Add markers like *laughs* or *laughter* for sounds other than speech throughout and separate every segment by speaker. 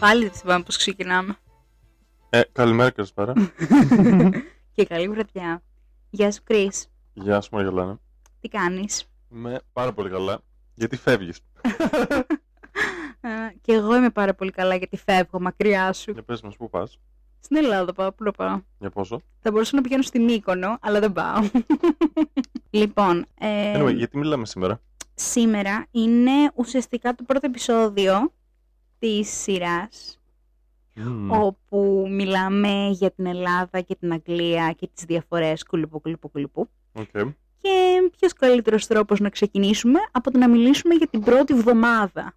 Speaker 1: Πάλι δεν θυμάμαι πώς ξεκινάμε.
Speaker 2: Ε, καλημέρα καλησπέρα. *laughs*
Speaker 1: και καλή βραδιά. Γεια σου, Κρίς.
Speaker 2: Γεια σου Μαργαλάνα.
Speaker 1: Τι κάνεις;
Speaker 2: Είμαι πάρα πολύ καλά. Γιατί φεύγεις; *laughs*
Speaker 1: Ε, και εγώ είμαι πάρα πολύ καλά γιατί φεύγω μακριά σου.
Speaker 2: Για πες μας πού πας;
Speaker 1: Στην Ελλάδα πάω, πού να πάω.
Speaker 2: Για πόσο;
Speaker 1: Θα μπορούσα να πηγαίνω στην Μύκονο, αλλά δεν πάω. *laughs* λοιπόν, ε,
Speaker 2: Anyway, γιατί μιλάμε σήμερα;
Speaker 1: σήμερα είναι ουσιαστικά το πρώτο επεισόδιο της σειράς
Speaker 2: Μμμ.
Speaker 1: όπου μιλάμε για την Ελλάδα και την Αγγλία και τις διαφορές κουλουπού κουλουπού κουλουπού.
Speaker 2: Οκ.
Speaker 1: Και ποιος καλύτερος τρόπος να ξεκινήσουμε από το να μιλήσουμε για την πρώτη βδομάδα.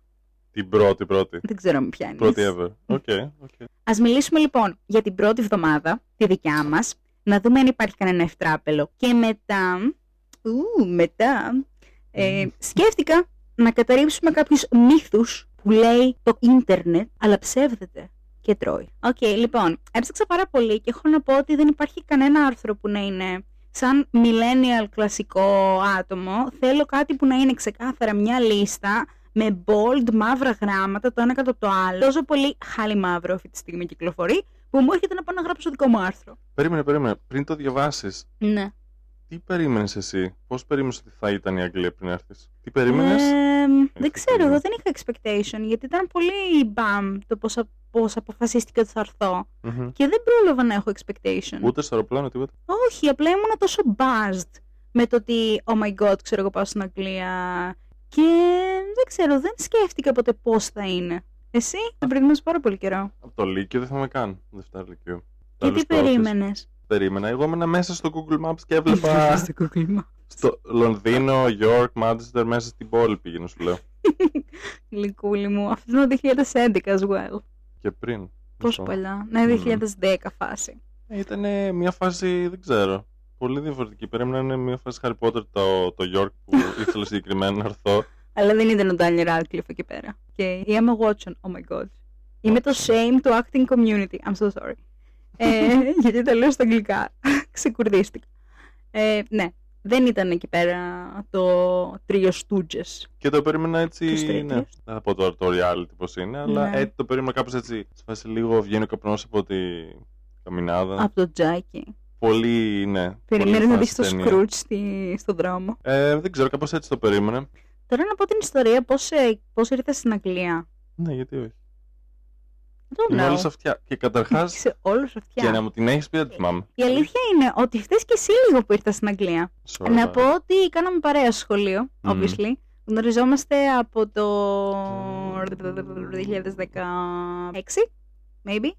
Speaker 2: Την πρώτη πρώτη.
Speaker 1: Δεν ξέρω με ποια είναι.
Speaker 2: Πρώτη ever. OK. OK.
Speaker 1: Ας μιλήσουμε λοιπόν για την πρώτη εβδομάδα, τη δικιά μας, να δούμε αν υπάρχει κανένα ευτράπελο. Και μετά, ου, μετά, ε, σκέφτηκα να καταρρύψουμε κάποιους μύθους που λέει το ίντερνετ, αλλά ψεύδεται και τρώει. Οκ, λοιπόν, έψαξα πάρα πολύ και έχω να πω ότι δεν υπάρχει κανένα άρθρο που να είναι σαν millennial κλασικό άτομο. Θέλω κάτι που να είναι ξεκάθαρα μια λίστα με bold μαύρα γράμματα το ένα κάτω από το άλλο. Τόσο πολύ χάλι μαύρο αυτή τη στιγμή κυκλοφορεί που μου έρχεται να πάω να γράψω δικό μου άρθρο.
Speaker 2: Περίμενε, περίμενε. Πριν το διαβάσεις,
Speaker 1: Ναι.
Speaker 2: Τι περίμενες εσύ; Πώς περίμενες ότι θα ήταν η Αγγλία πριν έρθεις; Τι περίμενες;
Speaker 1: Ε, δεν ξέρω,
Speaker 2: περίμενα.
Speaker 1: εγώ δεν είχα expectation γιατί ήταν πολύ μπαμ το πώς, α- πώς αποφασίστηκε ότι θα έρθω
Speaker 2: Μμμ.
Speaker 1: και δεν πρόλαβα να έχω expectation.
Speaker 2: Ούτε στο αεροπλάνο, τίποτα;
Speaker 1: Όχι, απλά ήμουν τόσο buzzed με το ότι oh my god, ξέρω εγώ πάω στην Αγγλία και δεν ξέρω, δεν σκέφτηκα ποτέ πώς θα είναι. Εσύ, δεν προετοιμάσαι πάρα πολύ καιρό.
Speaker 2: Από το Λύκειο δεν θυμάμαι καν. Δευτέρα Λυκείου.
Speaker 1: Και
Speaker 2: Τέλος
Speaker 1: τι
Speaker 2: πρώτης.
Speaker 1: Περίμενες.
Speaker 2: Περίμενα. Εγώ ήμουν μέσα στο Google Maps και έβλεπα *laughs*
Speaker 1: Στο Google Maps.
Speaker 2: στο Λονδίνο, York, Manchester, μέσα στην πόλη πήγαινε σου λέω. *laughs*
Speaker 1: Γλυκούλη μου, αυτό ήταν το 2011 as well.
Speaker 2: Και πριν.
Speaker 1: Πόσο
Speaker 2: Μισό.
Speaker 1: παλιά. Ναι, 2010 φάση.
Speaker 2: Ήταν μια φάση, δεν ξέρω. Πολύ διαφορετική. Περίμενα να είναι μια φάση Harry Potter το, το York που *laughs* ήθελα συγκεκριμένα να έρθω.
Speaker 1: Αλλά δεν ήταν ο Daniel Radcliffe εκεί πέρα. Και η Emma Watson, oh my god. Είμαι το shame του acting community. I'm so sorry. Ε, *laughs* γιατί τα λέω στα αγγλικά. *laughs* Ξεκουρδίστηκα. Ε, ναι, δεν ήταν εκεί πέρα το τρίο Stooges.
Speaker 2: Και το περίμενα
Speaker 1: Τους
Speaker 2: έτσι.
Speaker 1: τρίτιους.
Speaker 2: Ναι, δεν θα πω τώρα το reality πώς είναι, αλλά
Speaker 1: Ναι.
Speaker 2: έτσι το περίμενα κάπως έτσι. Σε φάση λίγο βγαίνει ο καπνός από τη καμινάδα.
Speaker 1: Από το Τζάκι.
Speaker 2: Πολύ, ναι.
Speaker 1: Περιμένω
Speaker 2: πολύ
Speaker 1: να
Speaker 2: φάση
Speaker 1: δεις το
Speaker 2: ταινία.
Speaker 1: Scrooge στη, στο δρόμο.
Speaker 2: Ε, δεν ξέρω, κάπως έτσι το περίμενα.
Speaker 1: Τώρα να πω την ιστορία πώς, ε, πώς ήρθα στην Αγγλία.
Speaker 2: Ναι, γιατί όχι.
Speaker 1: Δεν
Speaker 2: Είμαι
Speaker 1: know.
Speaker 2: όλο αυτιά. Και καταρχάς, *laughs*
Speaker 1: Είσαι όλος αυτιά.
Speaker 2: και να μου την έχεις πει, δεν τη θυμάμαι.
Speaker 1: Η αλήθεια είναι ότι φταίς και εσύ λίγο που ήρθα στην Αγγλία.
Speaker 2: Sorry.
Speaker 1: Να πω ότι κάναμε παρέα στο σχολείο,
Speaker 2: Μμμ.
Speaker 1: obviously. Γνωριζόμαστε από το 2016, maybe.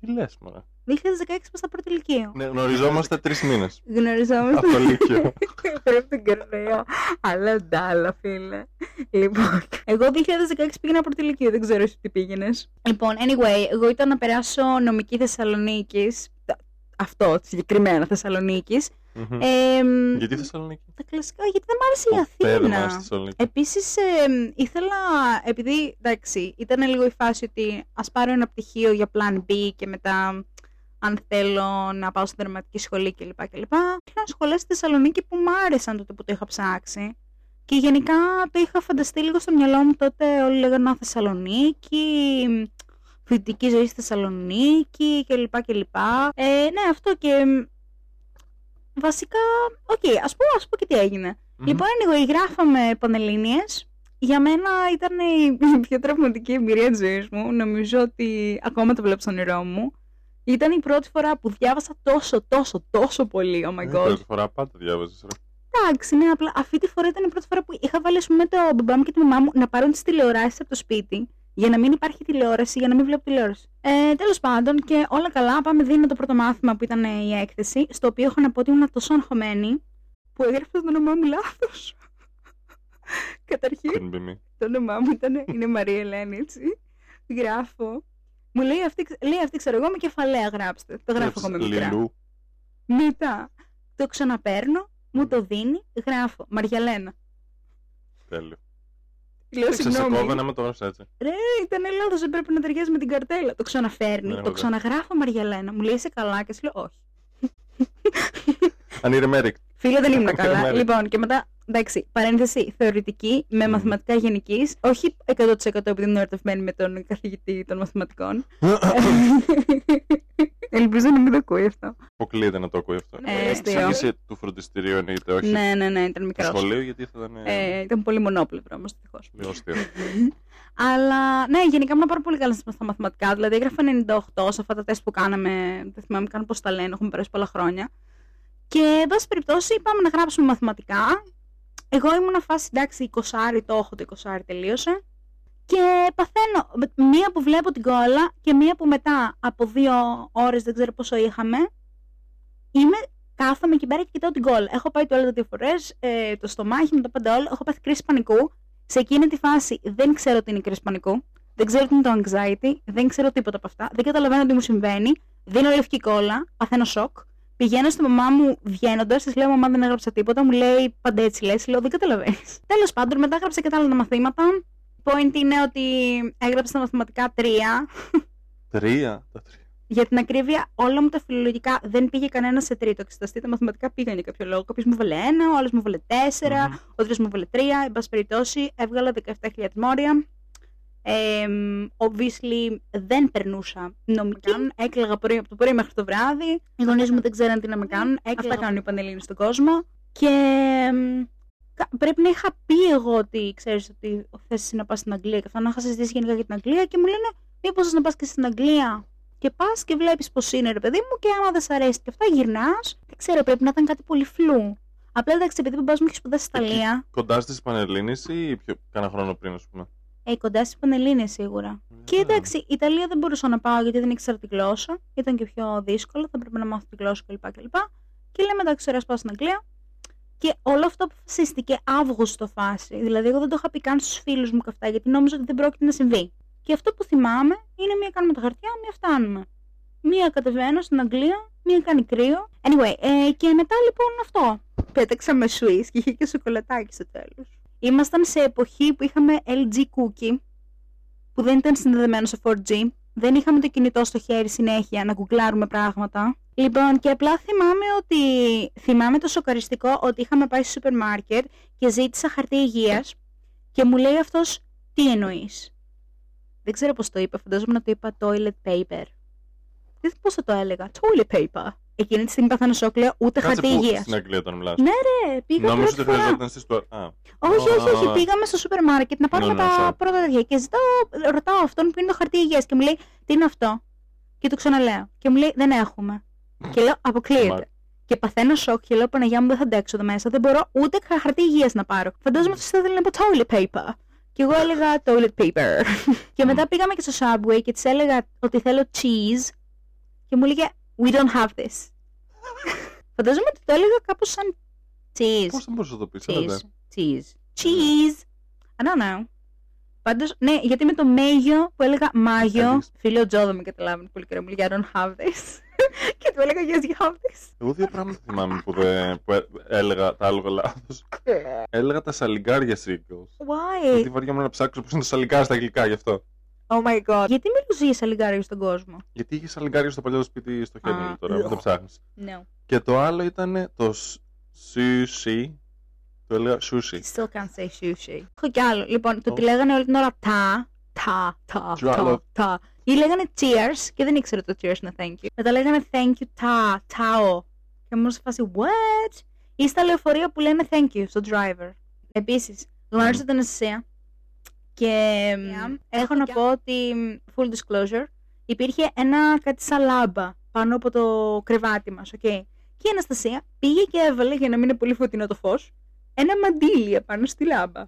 Speaker 2: Τι λες, μωρέ.
Speaker 1: 2016 που στα πρώτη ηλικίου.
Speaker 2: Ναι, γνωριζόμαστε τρεις μήνες.
Speaker 1: Γνωριζόμαστε
Speaker 2: από το Λύκειο.
Speaker 1: Πρέπει την Κορνέα. Αλλά ντάλα, φίλε. Λοιπόν, εγώ 2016 πήγαινα πρώτη ηλικίου, δεν ξέρω εσύ τι πήγαινες. Λοιπόν, anyway, εγώ ήταν να περάσω νομική Θεσσαλονίκης. Αυτό συγκεκριμένα Θεσσαλονίκης.
Speaker 2: Μμμ.
Speaker 1: Ε, μ,
Speaker 2: Γιατί Θεσσαλονίκη;
Speaker 1: τα κλασικά, γιατί δεν μ' άρεσε η
Speaker 2: Ποτέ δεν μ' άρεσε
Speaker 1: Αθήνα.
Speaker 2: Θεσσαλονίκη.
Speaker 1: Επίσης ε, ήθελα, επειδή εντάξει, ήταν λίγο η φάση ότι ας πάρω ένα πτυχίο για plan B και μετά αν θέλω να πάω στην δραματική σχολή κλπ. κλπ. Είχα σχολές στη Θεσσαλονίκη που μου άρεσαν τότε που το είχα ψάξει. Και γενικά το είχα φανταστεί λίγο στο μυαλό μου τότε όλοι λέγανε «Α, Θεσσαλονίκη, φοιτητική ζωή στη Θεσσαλονίκη κλπ. κλπ. Ε, ναι, αυτό και μ, βασικά, οκ, ας, πω, ας πω και τι έγινε.
Speaker 2: Μμμ.
Speaker 1: Λοιπόν, anyway, γράφαμε πανελλήνιες. Για μένα ήταν η πιο τραυματική εμπειρία της ζωής μου. Νομίζω ότι ακόμα το βλέπω στο όνειρό μου. Ήταν η πρώτη φορά που διάβασα τόσο, τόσο, τόσο πολύ. Oh my
Speaker 2: Ε,
Speaker 1: god.
Speaker 2: Πρώτη φορά πάντα διάβαζες.
Speaker 1: Εντάξει, ναι, απλά αυτή τη φορά ήταν η πρώτη φορά που είχα βάλει, ας πούμε, το μπαμπά μου και τη μαμά μου να πάρουν τις τηλεοράσεις από το σπίτι για να μην υπάρχει τηλεόραση, για να μην βλέπω τηλεόραση. Ε, Τέλος πάντων, και όλα καλά. Πάμε δίνω το πρώτο μάθημα που ήταν η έκθεση, στο οποίο έχω να πω ότι ήμουν τόσο αγχωμένη που έγραφα το όνομά μου λάθος. *laughs* Καταρχήν,
Speaker 2: Couldn't be me.
Speaker 1: το όνομά μου ήταν, είναι Μαρία Ελένη, έτσι. Γράφω. Μου λέει αυτή, λέει αυτή, ξέρω εγώ, με κεφαλαία γράψτε. Το γράφω εγώ με μικρά.
Speaker 2: Λιλού.
Speaker 1: Μετά το ξαναπαίρνω, μου το δίνει, γράφω. Μαριαλένα.
Speaker 2: Τέλειο.
Speaker 1: Λέω
Speaker 2: Δεν σε
Speaker 1: συγγνώμη.
Speaker 2: κόβω να με το γράψει έτσι.
Speaker 1: Ρε, ήταν λάθο, δεν πρέπει να ταιριάζει με την καρτέλα. Το ξαναφέρνει,
Speaker 2: Ναι,
Speaker 1: το
Speaker 2: βέβαια.
Speaker 1: ξαναγράφω Μαριαλένα. Μου λέει είσαι καλά και σου λέω όχι.
Speaker 2: Αν είναι Μέρικ.
Speaker 1: Φίλε, δεν ήμουν καλά.
Speaker 2: Μέρη.
Speaker 1: λοιπόν, και μετά, εντάξει, παρένθεση θεωρητική με
Speaker 2: Μμμ.
Speaker 1: μαθηματικά γενικής. Όχι 100% επειδή ήμουν ερωτευμένη με τον καθηγητή των μαθηματικών. *laughs* Ελπίζω να μην το ακούει αυτό.
Speaker 2: Αποκλείεται να το ακούει αυτό.
Speaker 1: Ε, αστείο.
Speaker 2: Εξήγησε του φροντιστηρίου εννοείται, όχι;
Speaker 1: Ναι, ναι, ναι, ήταν
Speaker 2: του
Speaker 1: μικρό.
Speaker 2: σχολείου, γιατί θα ήταν ε,
Speaker 1: Ε, ήταν πολύ μονόπλευρο όμως, δυστυχώς.
Speaker 2: λίγο αστείο. *laughs*
Speaker 1: Αλλά ναι, γενικά ήμουν πάρα πολύ καλά στα μαθηματικά. Δηλαδή έγραφα 98 σε αυτά τα τεστ που κάναμε. Δεν θυμάμαι καν πώς τα λένε, έχουμε περάσει πολλά χρόνια. Και εν πάση περιπτώσει είπαμε να γράψουμε μαθηματικά. Εγώ ήμουν φάση εντάξει, 20 το έχω, το 20 τελείωσε. Και παθαίνω μία που βλέπω την κόλλα και μία που μετά από δύο ώρες, δεν ξέρω πόσο είχαμε, είμαι, κάθομαι εκεί πέρα και κοιτάω την κόλλα. Έχω πάει το δύο φορές, ε, το στομάχι με τα πάντα όλα, έχω πάθει κρίση πανικού. Σε εκείνη τη φάση δεν ξέρω τι είναι η κρίση πανικού, δεν ξέρω τι είναι το anxiety, δεν ξέρω τίποτα από αυτά, δεν καταλαβαίνω τι μου συμβαίνει, δίνω λευκή κόλλα, παθαίνω σοκ. Πηγαίνω στη μαμά μου βγαίνοντας, της λέω: Μαμά, δεν έγραψα τίποτα. Μου λέει: Πάντα έτσι λε. Λέω: Δεν καταλαβαίνεις. *laughs* Τέλος πάντων, μετά έγραψα και τα άλλα τα μαθήματα. Point είναι ότι έγραψα τα μαθηματικά τρία. *laughs*
Speaker 2: Τρία. Τα τρία.
Speaker 1: Για την ακρίβεια, όλα μου τα φιλολογικά δεν πήγε κανένα σε τρίτο. Εξεταστή τα μαθηματικά πήγαν για κάποιο λόγο. Κάποιος μου βάλε ένα, ο άλλος μου βάλε τέσσερα,
Speaker 2: Μμμ.
Speaker 1: ο τρίτος μου βάλε τρία. Εν πάση περιπτώσει, έβγαλα 17.000 μόρια. Ε, obviously δεν περνούσα νομική. Έκλαιγα πρωί, από το πρωί μέχρι το βράδυ. Οι γονείς μου δεν ξέραν τι να με κάνουν. Αυτά κάνουν οι πανελλήνιες στον κόσμο. Και εμ, κα- πρέπει να είχα πει εγώ ότι ξέρεις ότι θες να πας στην Αγγλία και αυτά. Να είχα συζητήσει γενικά για την Αγγλία και μου λένε Μήπως να πας και στην Αγγλία και πας και βλέπεις πώς είναι, ρε παιδί μου, και άμα δεν σ' αρέσει και αυτά, γυρνάς. Δεν ξέρω, πρέπει να ήταν κάτι πολύ φλού. Απλά εντάξει, επειδή ο μπαμπάς μου έχει σπουδάσει στη
Speaker 2: Εκεί.
Speaker 1: Ιταλία,
Speaker 2: Κοντά στις Πανελλήνιε ή πιο... κάνα χρόνο πριν, ας πούμε;
Speaker 1: Ε, κοντά στις Πανελλήνιες σίγουρα. Και
Speaker 2: Α,
Speaker 1: εντάξει, η Ιταλία δεν μπορούσα να πάω γιατί δεν ήξερα τη γλώσσα. Ήταν και πιο δύσκολο, θα πρέπει να μάθω τη γλώσσα κλπ. κλπ. Και λέμε εντάξει, ωραία, ας πάω στην Αγγλία. Και όλο αυτό αποφασίστηκε Αύγουστο φάση. Δηλαδή, εγώ δεν το είχα πει καν στους φίλους μου και αυτά, γιατί νόμιζα ότι δεν πρόκειται να συμβεί. Και αυτό που θυμάμαι είναι μία κάνουμε τα χαρτιά, μία φτάνουμε. Μία κατεβαίνω στην Αγγλία, μία κάνει κρύο. Anyway, ε, και μετά λοιπόν αυτό. Πέταξα με Swiss και είχε και σοκολατάκι στο τέλος. Ήμασταν σε εποχή που είχαμε LG Cookie, που δεν ήταν συνδεδεμένο σε 4G. Δεν είχαμε το κινητό στο χέρι συνέχεια να γκουγκλάρουμε πράγματα. Λοιπόν, και απλά θυμάμαι ότι. Θυμάμαι το σοκαριστικό ότι είχαμε πάει στο σούπερ μάρκετ και ζήτησα χαρτί υγείας και μου λέει αυτός τι εννοείς; Δεν ξέρω πώς το είπα, φαντάζομαι να το είπα toilet paper. Δεν πώς θα το έλεγα. Toilet paper. Εκείνη τη στιγμή πάθανε σοκ, λέω ούτε
Speaker 2: Κάτσε
Speaker 1: χαρτί
Speaker 2: που
Speaker 1: υγείας.
Speaker 2: στην Αγγλία τον μιλάς.
Speaker 1: Ναι, ρε, πήγα
Speaker 2: Νόμιζα
Speaker 1: πρώτη
Speaker 2: ότι
Speaker 1: φορά.
Speaker 2: χρειαζόταν στη στου... Α,
Speaker 1: Όχι, όχι, όχι.
Speaker 2: Α.
Speaker 1: Πήγαμε στο σούπερ μάρκετ να πάρουμε
Speaker 2: Ναι, ναι,
Speaker 1: τα
Speaker 2: sorry.
Speaker 1: πρώτα τέτοια. Και ζητάω, ρωτάω αυτόν που είναι το χαρτί υγείας και μου λέει Τι είναι αυτό; Και του ξαναλέω. Και μου λέει Δεν έχουμε. Και λέω Αποκλείεται.
Speaker 2: Μάρ.
Speaker 1: Και παθαίνω σοκ και λέω Παναγιά μου δεν θα αντέξω εδώ μέσα. Δεν μπορώ ούτε χα- χαρτί υγείας να πάρω. Φαντάζομαι αυτό θα ήθελε να πω toilet paper. Και εγώ έλεγα toilet paper. *laughs* και μετά πήγαμε και στο subway και της έλεγα ότι θέλω cheese. Και μου λέγε We don't have this. Φαντάζομαι ότι το έλεγα κάπως σαν cheese.
Speaker 2: Πώς θα μπορούσα να το πεις,
Speaker 1: Cheese.
Speaker 2: έλατε.
Speaker 1: Cheese. Cheese. I don't know. Πάντως, ναι, γιατί με το Μέγιο που έλεγα Μάγιο,
Speaker 2: Θέλεις.
Speaker 1: φίλο Τζο δεν με καταλάβαινε πολύ καιρό. Μου λέει I don't have this. *laughs* και του έλεγα Yes, you have this.
Speaker 2: Εγώ δύο πράγματα θυμάμαι που, δεν, που έ- έλεγα τα άλογα λάθος. *laughs* Έλεγα τα σαλιγκάρια seagulls.
Speaker 1: Why?
Speaker 2: Γιατί βαριόμουν να ψάξω πώς είναι τα σαλιγκάρια στα αγγλικά γι' αυτό.
Speaker 1: Oh my god. Γιατί μιλούσες για σαλιγκάρια στον κόσμο;
Speaker 2: Γιατί είχε σαλιγκάρια στο παλιό σπίτι στο χέρι
Speaker 1: Α,
Speaker 2: μου τώρα, που
Speaker 1: ugh.
Speaker 2: το ψάχνεις.
Speaker 1: No.
Speaker 2: Και το άλλο ήταν το sushi. Το έλεγα sushi.
Speaker 1: Still can't say sushi. Έχω κι άλλο. Λοιπόν, το
Speaker 2: Oh.
Speaker 1: τι λέγανε όλη την ώρα τα, τα, τα,
Speaker 2: Τζουάλο.
Speaker 1: τα, τα. Ή λέγανε cheers και δεν ήξερα το cheers είναι thank you. Μετά λέγανε thank you τα, τάο. Και μου σε φάση what? Ή στα λεωφορεία που λένε thank you στο driver. Επίσης, γνώρισα την Αναστασία και μ, έχω να πω ότι μ, full disclosure υπήρχε ένα κάτι σαν λάμπα πάνω από το κρεβάτι μας, οκ. Και η Αναστασία πήγε και έβαλε, για να μην είναι πολύ φωτεινό το φως, ένα μαντίλι απάνω στη λάμπα.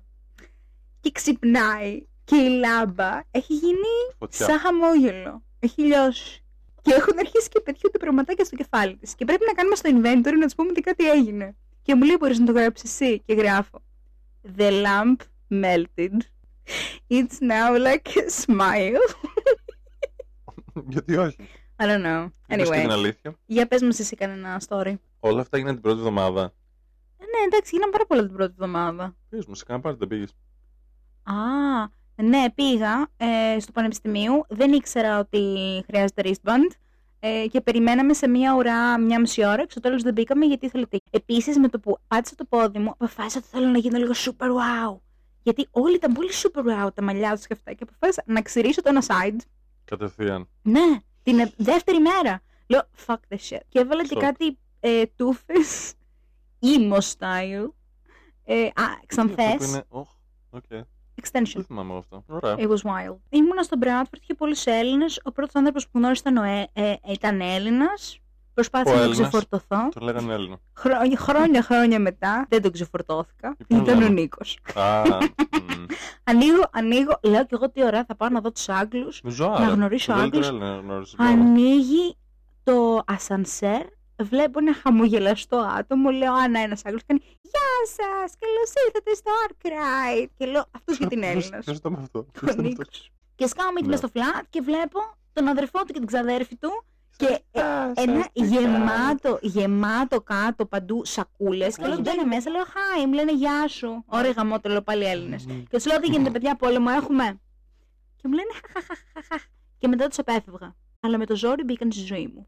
Speaker 1: Και ξυπνάει και η λάμπα έχει γίνει
Speaker 2: Φωτιά.
Speaker 1: σαν χαμόγελο. Έχει λιώσει. Και έχουν αρχίσει και πετιούνται πραγματάκια στο κεφάλι της. Και πρέπει να κάνουμε στο inventory να του πούμε ότι κάτι έγινε. Και μου λέει: Μπορείς να το γράψεις εσύ; Και γράφω. The lamp melted. It's now like a smile.
Speaker 2: Γιατί όχι;
Speaker 1: I don't know.
Speaker 2: Είπες και την
Speaker 1: Anyway,
Speaker 2: αλήθεια.
Speaker 1: για πες μας εσύ κανένα story.
Speaker 2: Όλα αυτά έγιναν την πρώτη εβδομάδα.
Speaker 1: Ε, ναι, εντάξει, γίνανε πάρα πολλά την πρώτη εβδομάδα.
Speaker 2: Πες μου, σε κάνα πάρτι δεν πήγες.
Speaker 1: Α, ναι, πήγα ε, στο Πανεπιστημίου. Δεν ήξερα ότι χρειάζεται wristband. ε, και περιμέναμε σε μία ουρά, μία μισή ώρα. Και στο τέλος δεν μπήκαμε γιατί ήθελα ticket. Επίσης, με το που πάτησα το πόδι μου, αποφάσισα ότι θέλω να γίνω λίγο super wow. Γιατί όλοι ήταν πολύ super wow τα μαλλιά τους και αυτά. Και αποφάσισα να ξυρίσω το ένα side.
Speaker 2: Κατευθείαν.
Speaker 1: Ναι, την ε- δεύτερη μέρα. Λέω fuck the shit. Και έβαλα και
Speaker 2: Σοκ.
Speaker 1: κάτι ε, τούφες emo style. Ε, α,
Speaker 2: Αυτό που
Speaker 1: ξανθές.
Speaker 2: είναι. Οχ, οκ.
Speaker 1: Extension.
Speaker 2: Δεν θυμάμαι αυτό. Ωραία.
Speaker 1: It was wild. Ήμουνα στον Bradford, είχε πολλού Έλληνες. Ο πρώτος άνθρωπος που γνώρισα ήταν, ο ε, ε, ήταν Έλληνας. Προσπάθησα
Speaker 2: Ο
Speaker 1: να τον
Speaker 2: Έλληνας.
Speaker 1: ξεφορτωθώ.
Speaker 2: Το λέγανε Έλληνα.
Speaker 1: Χρόνια, χρόνια, χρόνια μετά δεν τον ξεφορτώθηκα.
Speaker 2: Λοιπόν,
Speaker 1: Ήταν ο
Speaker 2: λέμε.
Speaker 1: Νίκος.
Speaker 2: Α, *laughs* μ.
Speaker 1: Ανοίγω, ανοίγω, λέω κι εγώ τι ωραία θα πάω να δω τους Άγγλους.
Speaker 2: Με ζωάρα.
Speaker 1: Να γνωρίσω
Speaker 2: Το καλύτερο
Speaker 1: Άγγλους.
Speaker 2: Έλληνα να γνωρίσεις τώρα.
Speaker 1: Ανοίγει το ασανσέρ, βλέπω ένα χαμογελαστό άτομο, λέω Άννα, ένας Άγγλος κάνει Γεια σας, καλώς ήρθατε στο Arkwright. Και λέω Αυτός γιατί είναι *laughs*
Speaker 2: Ποιος-
Speaker 1: Έλληνας.
Speaker 2: ποιος ήταν αυτό.
Speaker 1: Ο
Speaker 2: Ποιος ήταν
Speaker 1: Νίκος.
Speaker 2: αυτός.
Speaker 1: Και σκάω μύτη
Speaker 2: Ναι.
Speaker 1: μες στο φλατ και βλέπω τον αδερφό του και την ξαδέρφη του και ε,
Speaker 2: Α,
Speaker 1: ένα
Speaker 2: σας τι
Speaker 1: γεμάτο, γεμάτο κάτω παντού σακούλες. Και λέω: Μπαίνω μέσα, λέω: Χάι, μου λένε Γεια σου. Ωραία, γαμό, το λέω πάλι Έλληνες.
Speaker 2: Μμμ.
Speaker 1: Και τους λέω: Τι γίνεται, παιδιά, πόλεμο έχουμε; Και μου λένε Χαχαχαχαχαχ. Και μετά τους απέφευγα. Αλλά με το ζόρι μπήκαν στη ζωή μου.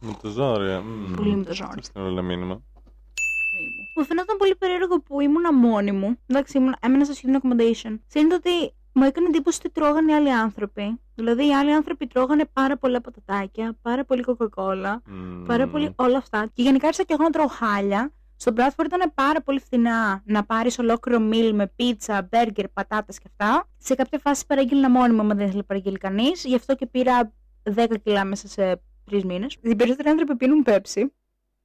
Speaker 2: Με το ζόρι. ε, μ.
Speaker 1: Πολύ με το ζόρι.
Speaker 2: Αυτό στην όλα μήνυμα.
Speaker 1: ζωή μου. Μου φαινόταν πολύ περίεργο που ήμουνα μόνη μου. Εντάξει, ήμουν, έμενα στο student accommodation. Συνήθως ότι μου έκανε εντύπωση ότι τρώγανε οι άλλοι άνθρωποι. Δηλαδή, οι άλλοι άνθρωποι τρώγανε πάρα πολλά πατατάκια, πάρα πολύ κοκακόλα,
Speaker 2: Μμ.
Speaker 1: πάρα πολύ όλα αυτά. Και γενικά άρχισα και εγώ να τρώω χάλια. Στον Bradford ήταν πάρα πολύ φθηνά να πάρεις ολόκληρο meal με πίτσα, μπέργκερ, πατάτες και αυτά. Σε κάποια φάση παραγγείλνα μόνη μου, άμα δεν ήθελε να παραγγείλει κανείς. Γι' αυτό και πήρα 10 κιλά μέσα σε τρεις μήνες. Οι περισσότεροι άνθρωποι πίνουν πέψη.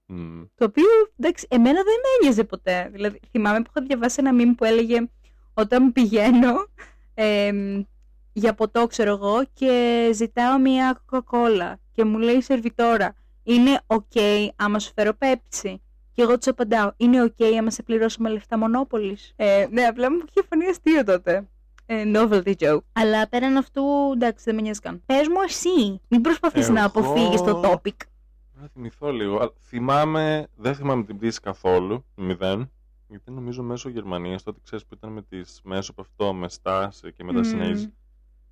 Speaker 2: Μμ.
Speaker 1: Το οποίο εντάξει, εμένα δεν με ένοιαζε ποτέ. Δηλαδή, θυμάμαι που είχα διαβάσει ένα meme που έλεγε όταν πηγαίνω εμ, για ποτό, ξέρω εγώ, και ζητάω μια κοκακόλα και μου λέει η σερβιτόρα, είναι ok άμα σου φέρω πέψη. Και εγώ τους απαντάω, είναι ok άμα σε πληρώσουμε λεφτά μονόπολης. Ε, ναι, απλά μου είχε φανεί αστείο τότε. Ε, novelty joke. Αλλά πέραν αυτού, εντάξει, δεν με νοιάζει καν. Πες μου εσύ, μην προσπαθείς να
Speaker 2: Εγώ-
Speaker 1: αποφύγεις το topic.
Speaker 2: Να θυμηθώ λίγο. Α, Θυμάμαι, δεν θυμάμαι την πτήση καθόλου, μηδέν. Γιατί νομίζω μέσω Γερμανίας, τότε ξέρεις που ήταν με τις μέσω από αυτό, με στάση και με τα
Speaker 1: Μμμ.
Speaker 2: συνέχιση.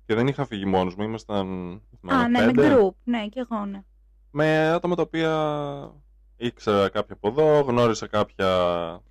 Speaker 2: Και δεν είχα φύγει μόνος μου, ήμασταν. δεν θυμάμαι,
Speaker 1: Α, ναι, με
Speaker 2: πέντε.
Speaker 1: group. Ναι, και εγώ, ναι.
Speaker 2: Με άτομα τα οποία ήξερα κάποια από εδώ, γνώρισα κάποια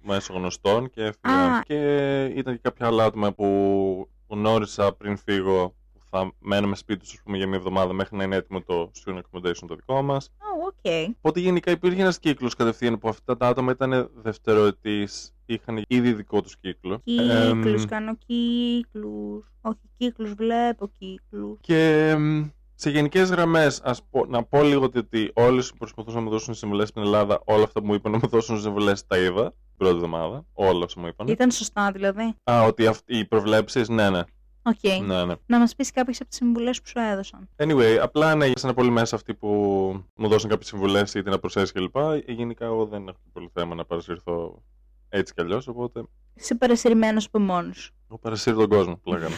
Speaker 2: μέσω γνωστών και έφυγα.
Speaker 1: Α.
Speaker 2: Και ήταν και κάποια άλλα άτομα που γνώρισα πριν φύγω, που θα μέναμε σπίτι τους, πούμε, για μια εβδομάδα μέχρι να είναι έτοιμο το student accommodation το δικό μας.
Speaker 1: Oh, οκ.
Speaker 2: Οπότε γενικά υπήρχε ένας κύκλος κατευθείαν που αυτά τα άτομα ήταν δευτεροετείς, είχαν ήδη δικό τους κύκλο.
Speaker 1: Κύκλους,
Speaker 2: Εμ,
Speaker 1: κάνω κύκλους. Όχι, κύκλους, βλέπω κύκλους.
Speaker 2: Και εμ, σε γενικές γραμμές, να πω λίγο ότι, ότι όλοι που προσπαθούσαν να μου δώσουν συμβουλές στην Ελλάδα, όλα αυτά που μου είπαν να μου δώσουν συμβουλές τα είδα την πρώτη εβδομάδα. Όλα όσα μου είπαν.
Speaker 1: Ήταν σωστά δηλαδή.
Speaker 2: Α, ότι αυτοί οι προβλέψεις, ναι, ναι.
Speaker 1: Οκ.
Speaker 2: ναι, ναι.
Speaker 1: Να μας πεις κάποιες από τις συμβουλές που σου έδωσαν.
Speaker 2: Anyway, απλά ναι, ήσαν πολύ μέσα αυτοί που μου δώσαν κάποιες συμβουλές ή την απροσέσει κλπ. Ε, Γενικά, εγώ δεν έχω πολύ θέμα να παρασυρθώ έτσι κι αλλιώς. Οπότε,
Speaker 1: Είσαι παρασυρμένος από μόνος σου.
Speaker 2: εγώ παρασύρω τον κόσμο που λέγανε.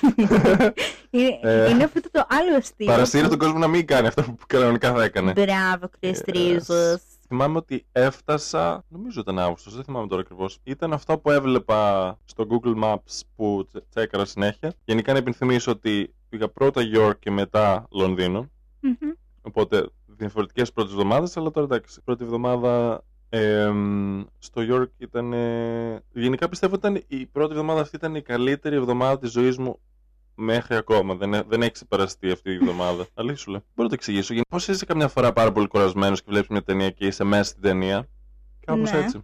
Speaker 1: είναι, *laughs*
Speaker 2: Ε,
Speaker 1: είναι αυτό το άλλο αστείο.
Speaker 2: Παρασύρω τον κόσμο να μην κάνει αυτό που κανονικά θα έκανε.
Speaker 1: Μπράβο, Chris
Speaker 2: Yes.
Speaker 1: Τρίζος.
Speaker 2: Θυμάμαι ότι έφτασα, νομίζω ήταν Αύγουστος, δεν θυμάμαι τώρα ακριβώς. Ήταν αυτό που έβλεπα στο Google Maps που τσε- τσέκαρα συνέχεια. Γενικά να υπενθυμίσω ότι πήγα πρώτα York και μετά Λονδίνο.
Speaker 1: Μμμ.
Speaker 2: Οπότε διαφορετικές πρώτες εβδομάδες, αλλά τώρα εντάξει. η Πρώτη εβδομάδα εμ, στο York ήταν. ε, Γενικά πιστεύω ότι ήταν, η πρώτη εβδομάδα αυτή ήταν η καλύτερη εβδομάδα της ζωής μου μέχρι ακόμα. Δεν, έ- δεν έχει ξεπεραστεί αυτή η εβδομάδα. *laughs* Αλήθεια σου λέω. Μπορώ να το εξηγήσω. Πώς είσαι καμιά φορά πάρα πολύ κουρασμένος και βλέπεις μια ταινία και είσαι μέσα στην ταινία; Κάπως
Speaker 1: Ναι.
Speaker 2: έτσι.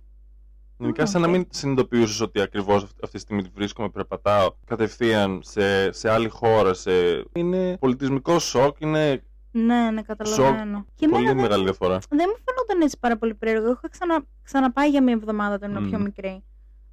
Speaker 2: Γενικά, σαν να
Speaker 1: οκ.
Speaker 2: μην συνειδητοποιούσες ότι ακριβώς αυτή τη στιγμή βρίσκομαι, περπατάω κατευθείαν σε, σε άλλη χώρα. Σε... Είναι πολιτισμικό σοκ, είναι
Speaker 1: Ναι, ναι, καταλαβαίνω. Και εμένα
Speaker 2: πολύ
Speaker 1: δεν,
Speaker 2: μεγάλη διαφορά.
Speaker 1: δεν μου φαινόταν έτσι πάρα πολύ περίεργο. Είχα ξανα, ξαναπάει για μια εβδομάδα όταν ήμουν
Speaker 2: Μμμ.
Speaker 1: πιο μικρή.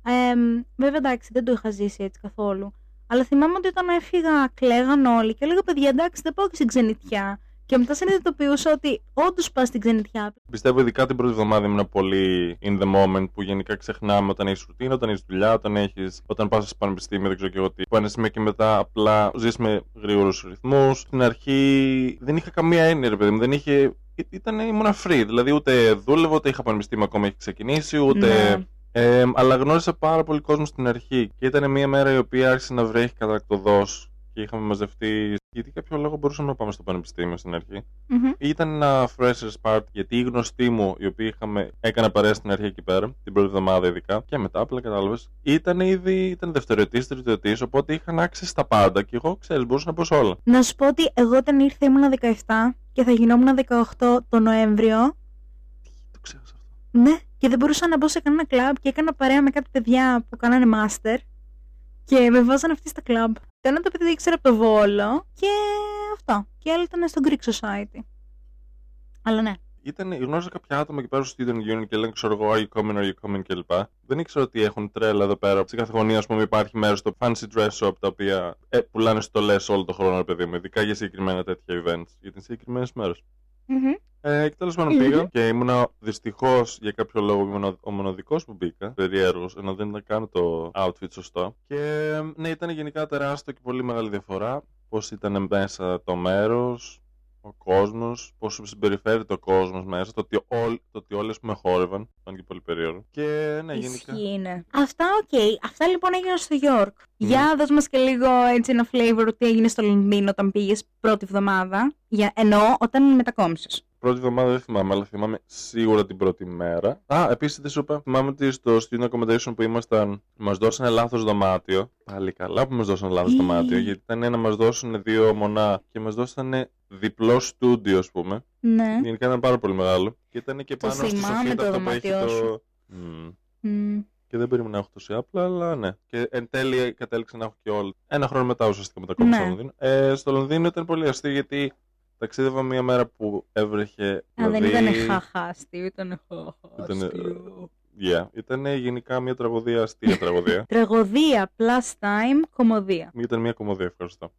Speaker 1: Ε, βέβαια, εντάξει, δεν το είχα ζήσει έτσι καθόλου. Αλλά θυμάμαι ότι όταν έφυγα, κλαίγαν όλοι και έλεγα παιδιά, εντάξει, δεν πάω και στην ξενιτιά. Και μετά συνειδητοποιούσα ότι όντως πας στην ξενιτιά.
Speaker 2: Πιστεύω ειδικά την πρώτη εβδομάδα ήμουν πολύ in the moment που γενικά ξεχνάμε όταν έχεις ρουτίνα, όταν έχεις δουλειά, όταν, έχεις, όταν πας στο πανεπιστήμιο, δεν ξέρω και εγώ τι. Που ένα σημείο και μετά απλά ζεις με γρήγορους ρυθμούς. Στην αρχή δεν είχα καμία έννοια, ρε παιδί μου. Δεν είχε. Ήταν, ήμουν free. Δηλαδή ούτε δούλευα, ούτε είχα πανεπιστήμιο ακόμα έχει ξεκινήσει, ούτε.
Speaker 1: Ναι.
Speaker 2: Ε, αλλά γνώρισα πάρα πολύ κόσμο στην αρχή και ήταν μια μέρα η οποία άρχισε να βρέχει κατακτοδό και είχαμε μαζευτεί. Γιατί κάποιο λόγο μπορούσαμε να πάμε στο πανεπιστήμιο στην αρχή.
Speaker 1: Μμμ.
Speaker 2: Ήταν ένα freshers party γιατί οι γνωστοί μου, οι οποίοι είχαμε, έκανα παρέα στην αρχή εκεί πέρα, την πρώτη εβδομάδα ειδικά, και μετά απλά κατάλαβες, ήταν ήδη ήταν δευτεριωτή, τριτιωτή, οπότε είχαν άξει στα πάντα και εγώ ξέρεις, μπορούσα να πω σε όλα.
Speaker 1: Να σου πω ότι εγώ όταν ήρθα ήμουνα 17 και θα γινόμουν 18 το Νοέμβριο.
Speaker 2: Το ξέχασα αυτό.
Speaker 1: Ναι, και δεν μπορούσα να μπω σε κανένα κλαμπ και έκανα παρέα με κάτι παιδιά που κάνανε master και με βάζανε αυτοί στα κλαμπ. Το ένα το παιδί ήξερα από το Βόλο και αυτό. Και άλλο ήταν στο Greek Society. Αλλά ναι.
Speaker 2: Ήταν, γνώριζα κάποια άτομα εκεί πέρα στο Student Union και λένε, ξέρω εγώ, Are you coming, are you coming κλπ. Δεν ήξερα ότι έχουν τρέλα εδώ πέρα. Στην κάθε γωνία, ας πούμε, υπάρχει μέρος στο fancy dress shop τα οποία ε, πουλάνε στολέ όλο τον χρόνο, ρε παιδί μου. Ειδικά για συγκεκριμένα τέτοια events. Για τις συγκεκριμένες μέρες.
Speaker 1: Μμμ.
Speaker 2: Ε, και τέλο πάντων πήγα και ήμουνα δυστυχώς για κάποιο λόγο ήμουν ο μοναδικός που μπήκα. Περίεργος, ενώ δεν ήταν καν το outfit σωστό. Και ναι, ήταν γενικά τεράστιο και πολύ μεγάλη διαφορά. Πώς ήταν μέσα το μέρος, ο κόσμος, πώς συμπεριφέρεται ο κόσμος μέσα, το ότι, όλ, το ότι όλες με χόρευαν. Ήταν και πολύ περίεργο. Και ναι, γενικά.
Speaker 1: Ισχύει, είναι. Αυτά, οκ. Αυτά λοιπόν έγιναν στο York. Για δώσ' μας και λίγο έτσι ένα flavor τι έγινε στο Λονδίνο όταν πήγες πρώτη εβδομάδα. Για, εννοώ όταν μετακόμισες.
Speaker 2: Πρώτη εβδομάδα δεν θυμάμαι, αλλά θυμάμαι σίγουρα την πρώτη μέρα. Α, επίσης δεν σου είπα, θυμάμαι ότι στο student accommodation που ήμασταν, μας δώσανε λάθος δωμάτιο. Πάλι καλά που μας δώσανε λάθος
Speaker 1: Ή.
Speaker 2: δωμάτιο, γιατί ήταν να μας δώσουν δύο μονά και μας δώσανε διπλό στούντιο, ας πούμε.
Speaker 1: Ναι.
Speaker 2: Γενικά ήταν πάρα πολύ μεγάλο. Και ήταν και
Speaker 1: Το
Speaker 2: πάνω στη
Speaker 1: θυμάμαι
Speaker 2: σοφίτα
Speaker 1: το
Speaker 2: αυτό που έχει
Speaker 1: δωμάτιό
Speaker 2: το.
Speaker 1: σου.
Speaker 2: Μμμ.
Speaker 1: Μμ.
Speaker 2: Και δεν περίμενα να έχω τόση απλά, αλλά ναι. Και εν τέλει κατέληξα να έχω και όλα. Ένα χρόνο μετά ουσιαστικά μετακόμισα
Speaker 1: Ναι.
Speaker 2: στο Λονδίνο. Ε, στο Λονδίνο ήταν πολύ αστείο γιατί ταξίδευα μία μέρα που έβρεχε.
Speaker 1: Α, δεν
Speaker 2: δηλαδή-
Speaker 1: ήταν χαχά αστείο, ήταν χαχά
Speaker 2: Ήτανε-
Speaker 1: αστείο.
Speaker 2: Yeah. Ήταν γενικά μια τραγωδία, αστεία τραγωδία. *laughs*
Speaker 1: Τραγωδία plus time, κομμωδία.
Speaker 2: Ήταν μια κομμωδία, ευχαριστώ.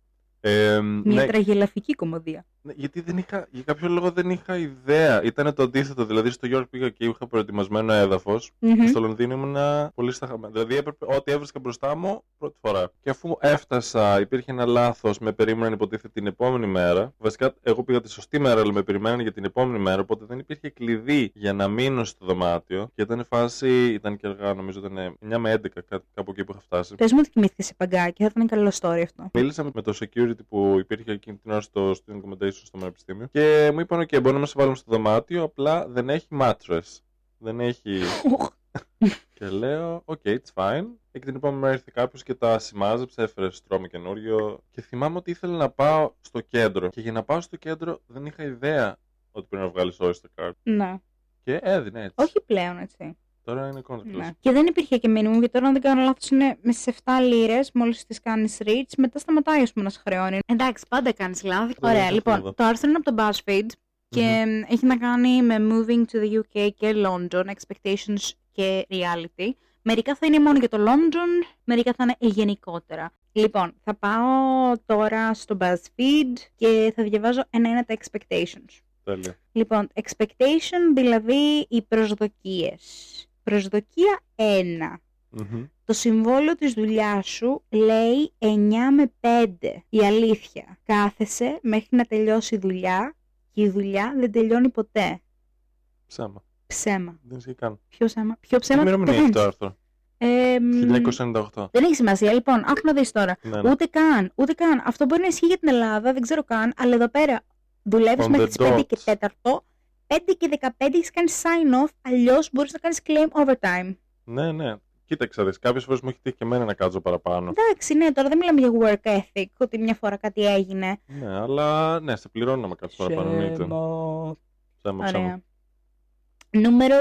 Speaker 2: Ε,
Speaker 1: Μια
Speaker 2: ναι,
Speaker 1: τραγελαφική κομμωδία.
Speaker 2: ναι, γιατί δεν είχα, για κάποιο λόγο δεν είχα ιδέα. Ήταν το αντίθετο. Δηλαδή στο York πήγα και είχα προετοιμασμένο έδαφος.
Speaker 1: Μμμ.
Speaker 2: Στο Λονδίνο ήμουνα πολύ στα χαμένα. Δηλαδή έπρεπε ό,τι έβρισκα μπροστά μου πρώτη φορά. Και αφού έφτασα, υπήρχε ένα λάθος, με περίμεναν υποτίθεται την επόμενη μέρα. Βασικά, εγώ πήγα τη σωστή μέρα, αλλά με περιμέναν για την επόμενη μέρα. Οπότε δεν υπήρχε κλειδί για να μείνω στο δωμάτιο. Και ήταν φάση, ήταν και αργά, νομίζω ήταν 9 με 11, κά- κάπου εκεί που είχα φτάσει.
Speaker 1: Πες μου ότι κοιμήθηκες σε παγκάκι, θα ήταν καλό story αυτό.
Speaker 2: Μίλησα με το security που υπήρχε εκείνη την ώρα στο student accommodation στο πανεπιστήμιο και μου είπαν: OK, μπορούμε να σε βάλουμε στο δωμάτιο, απλά δεν έχει mattress. Δεν έχει. *laughs* και λέω: OK, it's fine. Και την επόμενη μέρα ήρθε κάποιος και τα σημάζεψε, έφερε στρώμα καινούριο. Και θυμάμαι ότι ήθελα να πάω στο κέντρο. Και για να πάω στο κέντρο δεν είχα ιδέα ότι πρέπει να βγάλεις Oyster card.
Speaker 1: Ναι.
Speaker 2: Και έδινε έτσι.
Speaker 1: Όχι πλέον, έτσι.
Speaker 2: Τώρα είναι contactless.
Speaker 1: Ναι. Και δεν υπήρχε και minimum, γιατί τώρα αν δεν κάνω λάθος είναι με στις 7 λίρες, μόλις τις κάνεις reach, μετά σταματάει ας πούμε να σε χρεώνει. Εντάξει, πάντα κάνεις λάθη.
Speaker 2: Δεν
Speaker 1: Ωραία,
Speaker 2: έχω
Speaker 1: λοιπόν,
Speaker 2: εδώ.
Speaker 1: το άρθρο είναι από το BuzzFeed και μ, έχει να κάνει με moving to the UK και London, expectations και reality. Μερικά θα είναι μόνο για το London, μερικά θα είναι γενικότερα. Λοιπόν, θα πάω τώρα στο BuzzFeed και θα διαβάζω ένα-ένα τα expectations.
Speaker 2: Τέλεια.
Speaker 1: Λοιπόν, expectation δηλαδή οι προσδοκίες. Προσδοκία 1.
Speaker 2: Μμμ.
Speaker 1: Το συμβόλαιο της δουλειάς σου λέει 9 με 5. Η αλήθεια. Κάθεσαι μέχρι να τελειώσει η δουλειά και η δουλειά δεν τελειώνει ποτέ.
Speaker 2: Ψέμα.
Speaker 1: Ψέμα.
Speaker 2: Δεν ισχύει καν.
Speaker 1: Ποιο ψέμα; Ποιο
Speaker 2: Τι
Speaker 1: ψέμα.
Speaker 2: ημερομηνία έχει το
Speaker 1: πεθαίνεις.
Speaker 2: άρθρο.
Speaker 1: Ε, μ,
Speaker 2: 1998.
Speaker 1: δεν έχει σημασία. Λοιπόν, άκου να δεις τώρα.
Speaker 2: Ναι, ναι.
Speaker 1: Ούτε καν, ούτε καν. Αυτό μπορεί να ισχύει για την Ελλάδα, δεν ξέρω καν, αλλά εδώ πέρα δουλεύεις
Speaker 2: On
Speaker 1: μέχρι
Speaker 2: the
Speaker 1: τις 5 και
Speaker 2: dot.
Speaker 1: 4, 5 και 15 έχεις κάνει sign off, αλλιώς μπορείς να κάνεις claim overtime.
Speaker 2: Ναι, ναι. Κοίταξε, δεις, κάποιες φορές μου έχει τύχει και εμένα να κάτσω παραπάνω.
Speaker 1: Εντάξει, ναι, τώρα δεν μιλάμε για work ethic, ότι μια φορά κάτι έγινε.
Speaker 2: Ναι, αλλά ναι, σε πληρώνω να κάτσω παραπάνω. εννοείται.
Speaker 1: Ψέμα.
Speaker 2: Ψέμα, ψέμα.
Speaker 1: Ωραία. Νούμερο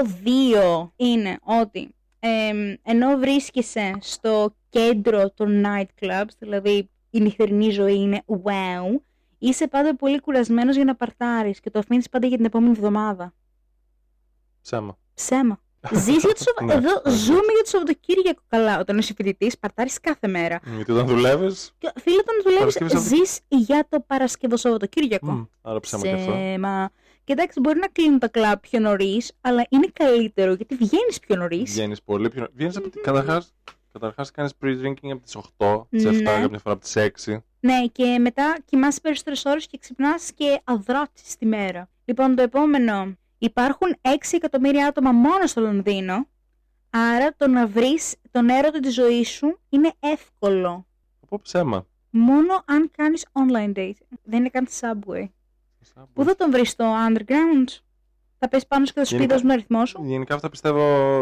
Speaker 1: 2 είναι ότι εμ, ενώ βρίσκεσαι στο κέντρο των night clubs, δηλαδή η νυχτερινή ζωή είναι wow, είσαι πάντα πολύ κουρασμένος για να παρτάρεις και το αφήνεις πάντα για την επόμενη εβδομάδα.
Speaker 2: Ψέμα.
Speaker 1: Ψέμα. *laughs* Ζεις για το Σαββα-
Speaker 2: Ναι,
Speaker 1: Εδώ
Speaker 2: ναι.
Speaker 1: ζούμε για το Σαββατοκύριακο καλά. Όταν είσαι φοιτητής, παρτάρεις κάθε μέρα.
Speaker 2: Γιατί όταν δουλεύεις.
Speaker 1: Και φίλε, όταν δουλεύεις,
Speaker 2: Παρασκευή, Σαββα-
Speaker 1: ζεις για το Παρασκευό Σαββατοκύριακο.
Speaker 2: Άρα ψέμα και αυτό.
Speaker 1: Ψέμα. Και εντάξει, μπορεί να κλείνουν τα κλαμπ πιο νωρίς, αλλά είναι καλύτερο γιατί βγαίνεις πιο νωρίς.
Speaker 2: Βγαίνεις πολύ πιο. Βγαίνεις από... Καταρχάς, καταρχάς κάνεις pre-drinking από τις 8, τις 7,
Speaker 1: Ναι.
Speaker 2: κάποια φορά από τις 6.
Speaker 1: Ναι, και μετά κοιμάσαι περισσότερες ώρες και ξυπνάς και αδράτης τη μέρα. Λοιπόν, το επόμενο. Υπάρχουν 6 εκατομμύρια άτομα μόνο στο Λονδίνο. Άρα το να βρεις τον έρωτα της ζωής σου είναι εύκολο.
Speaker 2: Από ψέμα.
Speaker 1: μόνο αν κάνεις online dating. Δεν είναι καν subway. Πού θα τον βρεις στο underground? Θα πέσει πάνω και θα σου πει
Speaker 2: Γενικά-
Speaker 1: δώσ' μου τον αριθμό σου.
Speaker 2: Γενικά αυτά πιστεύω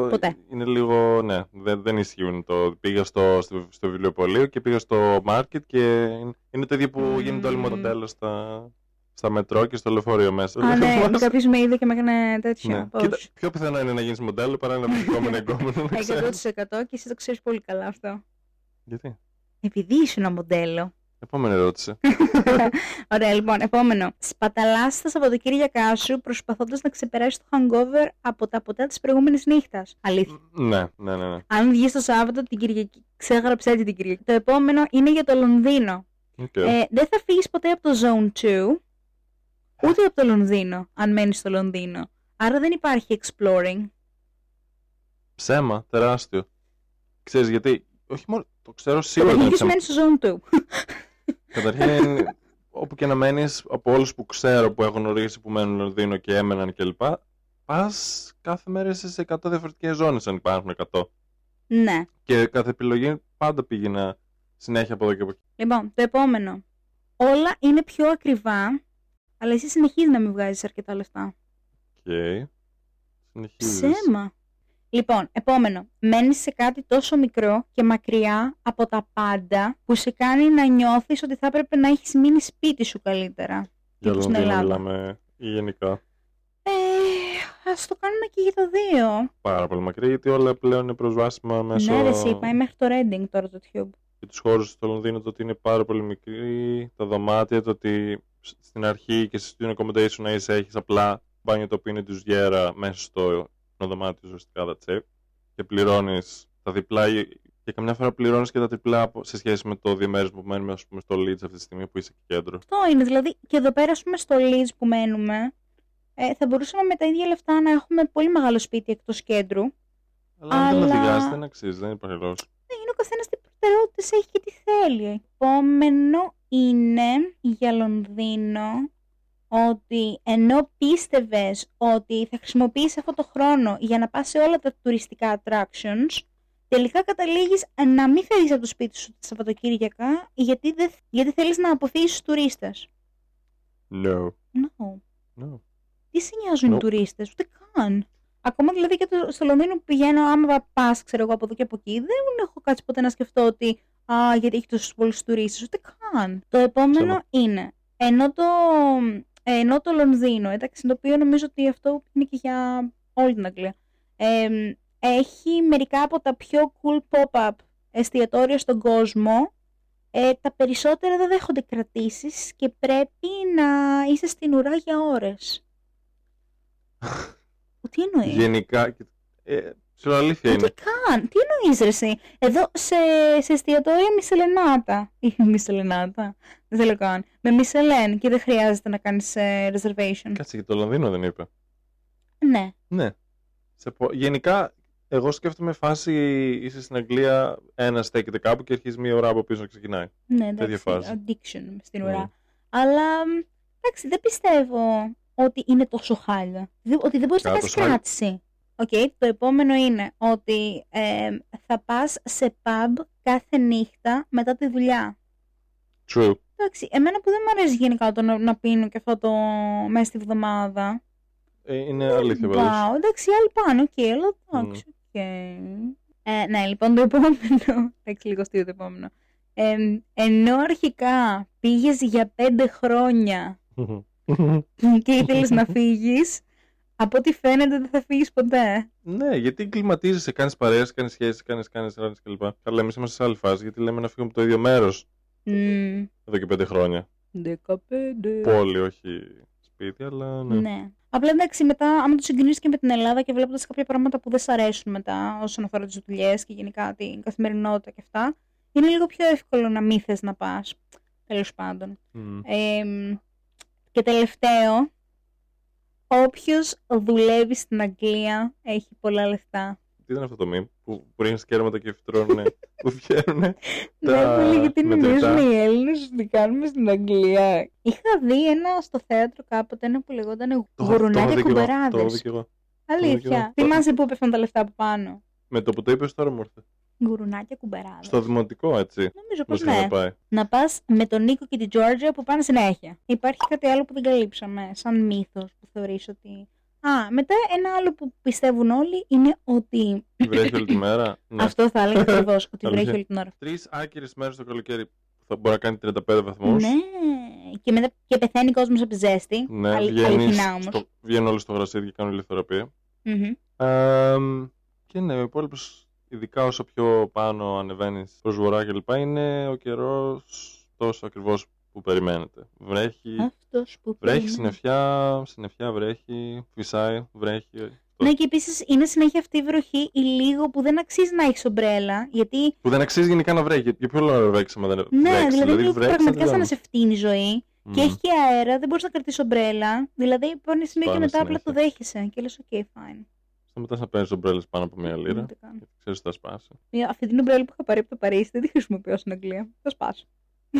Speaker 1: Ποτέ.
Speaker 2: είναι λίγο, ναι, δεν, δεν ισχύουν. Το, πήγα στο, στο, στο βιβλιοπωλείο και πήγα στο market και είναι, είναι το ίδιο που
Speaker 1: Μμμ.
Speaker 2: γίνεται όλοι μοντέλο στα, στα μετρό και στο λεωφορείο μέσα.
Speaker 1: Α, ναι, *laughs*
Speaker 2: Μας-
Speaker 1: κάποιος με είδε και με έκανε τέτοιο.
Speaker 2: ναι.
Speaker 1: Πώς.
Speaker 2: Κοίτα, πιο πιθανό είναι να γίνεις μοντέλο παρά να *laughs* βρεις κόμμα εγκόμενο. να ξέρεις.
Speaker 1: 100% και εσύ το ξέρεις πολύ καλά αυτό.
Speaker 2: Γιατί;
Speaker 1: Επειδή ήσουν ένα μοντέλο.
Speaker 2: Επόμενη ερώτηση. *laughs*
Speaker 1: Ωραία, λοιπόν, επόμενο. Σπαταλά τα Σαββατοκύριακά σου προσπαθώντας να ξεπεράσει το hangover από τα ποτά της προηγούμενης νύχτας. Αλήθεια.
Speaker 2: ναι, ναι, ναι. ναι.
Speaker 1: Αν βγεις το Σάββατο την Κυριακή, ξέγραψε έτσι την Κυριακή. Το επόμενο είναι για το Λονδίνο.
Speaker 2: Οκ.
Speaker 1: Ε, δεν θα φύγεις ποτέ από το Zone 2, ούτε από το Λονδίνο, αν μένεις στο Λονδίνο. Άρα δεν υπάρχει exploring.
Speaker 2: Ψέμα, τεράστιο. Ξέρεις γιατί, όχι μόνο, το ξέρω σίγουρα ότι
Speaker 1: Καταρχήν
Speaker 2: είναι
Speaker 1: ποιος
Speaker 2: ψέμα.
Speaker 1: μένεις στο Zone 2.
Speaker 2: Καταρχήν, όπου και να μένεις, από όλους που ξέρω που έχω γνωρίσει που μένουν στο Λονδίνο και έμεναν κλπ. Πας κάθε μέρα είσαι σε 100 διαφορετικές ζώνες αν υπάρχουν 100.
Speaker 1: ναι.
Speaker 2: Και κάθε επιλογή πάντα πήγαινα συνέχεια από εδώ και από εκεί.
Speaker 1: Λοιπόν, το επόμενο. Όλα είναι πιο ακριβά, αλλά εσύ συνεχίζει να μην βγάζεις αρκετά λεφτά.
Speaker 2: Οκ. Συνεχίζεις.
Speaker 1: Ψέμα. Λοιπόν, επόμενο. Μένεις σε κάτι τόσο μικρό και μακριά από τα πάντα που σε κάνει να νιώθεις ότι θα έπρεπε να έχεις μείνει σπίτι σου καλύτερα.
Speaker 2: Για
Speaker 1: τύπου στην
Speaker 2: Λονδίνο
Speaker 1: Ελλάδα.
Speaker 2: μιλάμε ή γενικά.
Speaker 1: Ε, ας το κάνουμε και για το δύο.
Speaker 2: Πάρα πολύ μακρύ, γιατί όλα πλέον είναι προσβάσιμα μέσω...
Speaker 1: Ναι, ρε, εσύ, πάει μέχρι το Reading τώρα το Tube.
Speaker 2: και τους χώρους στο Λονδίνο το ότι είναι πάρα πολύ μικρή, τα δωμάτια, το ότι σ- στην αρχή και στη student accommodation να είσαι έχεις απλά μπάνιο το οποίο είναι τους γέρα μέσα στο δωμάτιο ουσιαστικά that's it. και πληρώνεις τα διπλά ή- και καμιά φορά πληρώνεις και τα τριπλά από- σε σχέση με το διαμέρισμα που μένουμε ας πούμε, στο Leeds αυτή τη στιγμή που είσαι και κέντρο.
Speaker 1: Αυτό είναι, δηλαδή και εδώ πέρα, ας πούμε, στο Leeds που μένουμε, ε, θα μπορούσαμε με τα ίδια λεφτά να έχουμε πολύ μεγάλο σπίτι εκτός κέντρου.
Speaker 2: Αλλά αν δεν
Speaker 1: Αλλά-
Speaker 2: οδηγάς δεν αξίζει, δεν υπάρχει λόγος.
Speaker 1: Ναι, είναι ο καθένας τις προτεραιότητες έχει και τι θέλει. Επόμενο είναι για Λονδίνο ότι ενώ πίστευες ότι θα χρησιμοποιήσεις αυτό το χρόνο για να πας σε όλα τα τουριστικά attractions, τελικά καταλήγεις να μην φεύγεις από το σπίτι σου τα Σαββατοκύριακα γιατί, δεν, γιατί θέλεις να αποφύγεις τους τουρίστες.
Speaker 2: No.
Speaker 1: No.
Speaker 2: no.
Speaker 1: Τι σε νοιάζουν οι
Speaker 2: Nope.
Speaker 1: τουρίστες, ούτε καν. Ακόμα δηλαδή και το, στο Λονδίνο που πηγαίνω, άμα πας, ξέρω εγώ από εδώ και από εκεί, δεν έχω κάτσει ποτέ να σκεφτώ ότι Α, γιατί έχει τόσους πολλούς τουρίστες, ούτε καν. Το επόμενο
Speaker 2: Ψέμα.
Speaker 1: είναι, ενώ το, ενώ το Λονδίνο, εντάξει, το οποίο νομίζω ότι αυτό είναι και για όλη την Αγγλία, εμ, έχει μερικά από τα πιο cool pop-up εστιατόρια στον κόσμο. Ε, τα περισσότερα δεν δέχονται κρατήσεις και πρέπει να είσαι στην ουρά για ώρες. *laughs* Τι εννοείς;
Speaker 2: Γενικά, ε, ξέρω αλήθεια είναι.
Speaker 1: Ούτε καν. Τι εννοείς ρε εσύ; Εδώ σε, σε εστιατόρια μισελενάτα. *laughs* Ή μισελενάτα. Δεν θέλω καν. Με μισελέν και δεν χρειάζεται να κάνεις ε, reservation.
Speaker 2: Κάτσε και το Λονδίνο δεν είπε.
Speaker 1: Ναι.
Speaker 2: Ναι. Σε πο- Γενικά, εγώ σκέφτομαι φάση είσαι στην Αγγλία, ένας στέκεται κάπου και αρχίζεις μία ώρα από πίσω να ξεκινάει.
Speaker 1: Ναι,
Speaker 2: Τέτοια
Speaker 1: εντάξει.
Speaker 2: φάση.
Speaker 1: Addiction στην
Speaker 2: Μμ.
Speaker 1: ουρά. Αλλά μ, εντάξει, δεν πιστεύω ότι είναι τόσο χάλια. Δε- Ότι δεν μπορείς να
Speaker 2: Καλά,
Speaker 1: κάνεις
Speaker 2: τόσο χάλια.
Speaker 1: κράτηση. Οκ, το επόμενο είναι ότι ε, θα πας σε pub κάθε νύχτα μετά τη δουλειά.
Speaker 2: True.
Speaker 1: Εντάξει, εμένα που δεν μου αρέσει γενικά το να, να πίνω και αυτό το μέσα στη βδομάδα.
Speaker 2: Ε, είναι αλήθεια πάντως.
Speaker 1: Wow, εντάξει, οι άλλοι πάνε, οκ, αλλά εντάξει, οκ. Ε, ναι, λοιπόν, το επόμενο. *laughs* Εντάξει, λίγο αστείο το επόμενο. Ε, ενώ αρχικά πήγες για πέντε χρόνια *laughs* και ήθελες να φύγεις, από ό,τι φαίνεται δεν θα φύγεις ποτέ.
Speaker 2: ναι, γιατί εγκλιματίζεσαι, κάνεις παρέες, κάνεις σχέσεις, κάνεις, κάνεις, κάνεις κλπ. Καλά, εμείς είμαστε σε άλλη φάση, γιατί λέμε να φύγουμε από το ίδιο μέρος
Speaker 1: Μμμ,
Speaker 2: εδώ και πέντε χρόνια.
Speaker 1: 15.
Speaker 2: Πόλη, όχι σπίτι, αλλά ναι.
Speaker 1: Ναι. Απλά εντάξει, μετά, άμα το συγκρίνει και με την Ελλάδα και βλέποντας κάποια πράγματα που δεν σ' αρέσουν μετά όσον αφορά τις δουλειές και γενικά την καθημερινότητα και αυτά, είναι λίγο πιο εύκολο να μην θες να πας. Τέλος πάντων.
Speaker 2: Μμ.
Speaker 1: Ε, και τελευταίο, όποιος δουλεύει στην Αγγλία έχει πολλά λεφτά.
Speaker 2: Τι ήταν αυτό το meme που ρίχνεις σκέρματα και φυτρώνουν *laughs* που βγαίνουν.
Speaker 1: Ναι, πολύ γιατί
Speaker 2: μετρητά.
Speaker 1: νομίζουν οι Έλληνες ότι κάνουμε στην Αγγλία; Είχα δει ένα στο θέατρο κάποτε, ένα που λεγόταν
Speaker 2: Το-
Speaker 1: Γουρουνάκια
Speaker 2: το είδα κι εγώ, Το
Speaker 1: κουμπεράδε.
Speaker 2: είδα κι εγώ.
Speaker 1: Αλήθεια.
Speaker 2: Το-
Speaker 1: Θυμάσαι που έπεφταν τα λεφτά από πάνω.
Speaker 2: Με το που το είπες τώρα μου ήρθε.
Speaker 1: Γουρουνάκια κουμπεράδε.
Speaker 2: Στο δημοτικό, έτσι.
Speaker 1: Νομίζω πω
Speaker 2: Πώς είχαμε
Speaker 1: ναι.
Speaker 2: πάει.
Speaker 1: Να πας με τον Νίκο και την Τζόρτζια που πάνε συνέχεια. Υπάρχει κάτι άλλο που δεν καλύψαμε, σαν μύθος που θεωρείς ότι. Α, μετά ένα άλλο που πιστεύουν όλοι είναι ότι.
Speaker 2: Βρέχει όλη τη μέρα. *laughs* Ναι.
Speaker 1: Αυτό θα έλεγα ακριβώς, ότι βρέχει
Speaker 2: Αλήθεια.
Speaker 1: όλη την ώρα.
Speaker 2: Τρεις άκυρες μέρες το καλοκαίρι που θα μπορεί να κάνει 35 βαθμούς.
Speaker 1: Ναι. Και, μετά, και πεθαίνει κόσμος από τη ζέστη.
Speaker 2: Ναι,
Speaker 1: Αλη-
Speaker 2: βγαίνεις
Speaker 1: αληθινά όμως.
Speaker 2: στο- βγαίνουν όλοι στο γρασίδι και κάνουν ηλιοθεραπεία. Εμ, και ναι, ο υπόλοιπο, ειδικά όσο πιο πάνω ανεβαίνεις προς βορρά κλπ., είναι ο καιρός τόσο ακριβώς που περιμένετε. Βρέχει,
Speaker 1: Αυτός που.
Speaker 2: βρέχει
Speaker 1: περιμένω.
Speaker 2: συννεφιά, συννεφιά βρέχει, φυσάει, βρέχει. Αυτό.
Speaker 1: Ναι, και επίσης είναι συνέχεια αυτή η βροχή ή λίγο που δεν αξίζει να έχεις ομπρέλα. Γιατί.
Speaker 2: Που δεν αξίζει γενικά να βρέχει. Για- Για ποιο λόγο να βρέξει, άμα δεν
Speaker 1: Ναι,
Speaker 2: βρέξει.
Speaker 1: δηλαδή, λίγο που
Speaker 2: βρέξει,
Speaker 1: πραγματικά σαν
Speaker 2: δεν
Speaker 1: να σε φτύνει η ζωή.
Speaker 2: Μμ.
Speaker 1: Και έχει και αέρα, δεν μπορείς να κρατήσεις ομπρέλα. Δηλαδή, πάνε σημείο και
Speaker 2: Σπάνε
Speaker 1: μετά απλά το
Speaker 2: συνέχεια.
Speaker 1: δέχεσαι. Και λες, OK, fine.
Speaker 2: Σταματάς να παίρνεις ομπρέλες πάνω από μια λίρα.
Speaker 1: Ούτε καν.
Speaker 2: Γιατί ξέρεις ότι θα σπάσει.
Speaker 1: Μια- Αυτή την ομπρέλα που είχα πάρει από το Παρίσι δεν τη χρησιμοποιώ στην Αγγλία. Θα σπάσω. *laughs*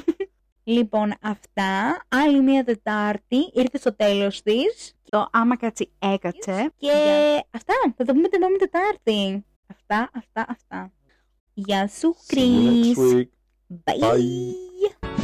Speaker 1: λοιπόν, αυτά. Άλλη μία Τετάρτη ήρθε στο τέλος της. Το άμα κάτσει έκατσε. Και αυτά. Θα το πούμε την επόμενη Τετάρτη. Αυτά, αυτά, αυτά. Γεια σου,
Speaker 2: See you next
Speaker 1: Chris.
Speaker 2: week.
Speaker 1: Bye.
Speaker 2: Bye.